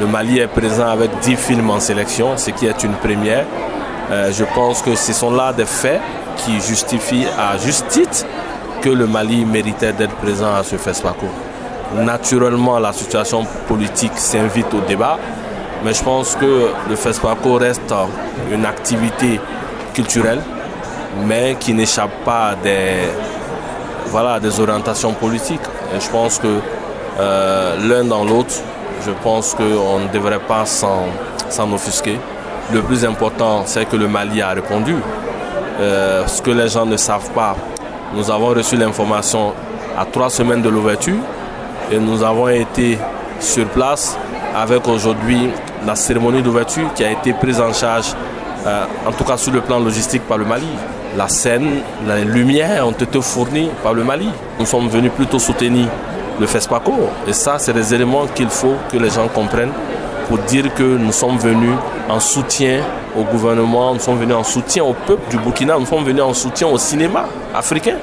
Le Mali est présent avec 10 films en sélection, ce qui est une première. Euh, je pense que ce sont là des faits qui justifient à juste titre que le Mali méritait d'être présent à ce FESPACO. Naturellement, la situation politique s'invite au débat, mais je pense que le FESPACO reste une activité culturelle, mais qui n'échappe pas à des, voilà, des orientations politiques. Et je pense que euh, l'un dans l'autre, je pense qu'on ne devrait pas s'en offusquer. Le plus important, c'est que le Mali a répondu. Euh, ce que les gens ne savent pas, nous avons reçu l'information à trois semaines de l'ouverture et nous avons été sur place avec aujourd'hui la cérémonie d'ouverture qui a été prise en charge, euh, en tout cas sur le plan logistique, par le Mali. La scène, les lumières ont été fournies par le Mali. Nous sommes venus plutôt soutenir le FESPACO. Et ça, c'est des éléments qu'il faut que les gens comprennent pour dire que nous sommes venus en soutien au gouvernement, nous sommes venus en soutien au peuple du Burkina, nous sommes venus en soutien au cinéma africain.